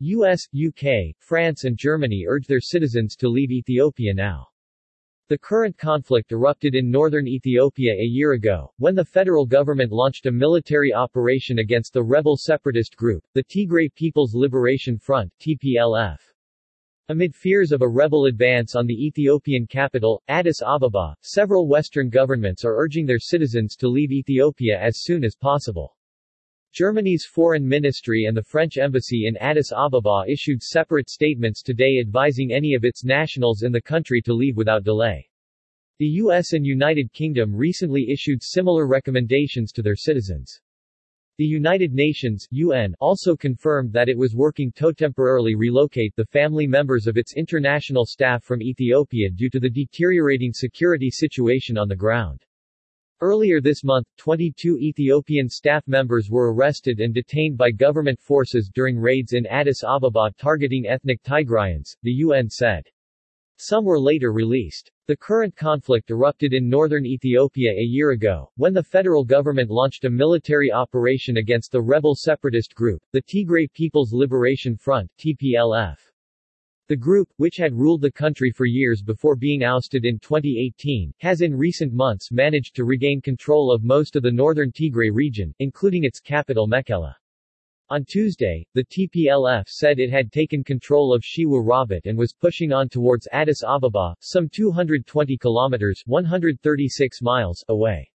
US, UK, France and Germany urge their citizens to leave Ethiopia now. The current conflict erupted in northern Ethiopia a year ago, when the federal government launched a military operation against the rebel separatist group, the Tigray People's Liberation Front TPLF. Amid fears of a rebel advance on the Ethiopian capital, Addis Ababa, several Western governments are urging their citizens to leave Ethiopia as soon as possible. Germany's foreign ministry and the French embassy in Addis Ababa issued separate statements today advising any of its nationals in the country to leave without delay. The US and United Kingdom recently issued similar recommendations to their citizens. The United Nations UN also confirmed that it was working to temporarily relocate the family members of its international staff from Ethiopia due to the deteriorating security situation on the ground. Earlier this month, 22 Ethiopian staff members were arrested and detained by government forces during raids in Addis Ababa targeting ethnic Tigrayans, the UN said. Some were later released. The current conflict erupted in northern Ethiopia a year ago, when the federal government launched a military operation against the rebel separatist group, the Tigray People's Liberation Front TPLF. The group, which had ruled the country for years before being ousted in 2018, has in recent months managed to regain control of most of the northern Tigray region, including its capital Mekelle. On Tuesday, the TPLF said it had taken control of Shewa Robit and was pushing on towards Addis Ababa, some 220 kilometers 136 miles away.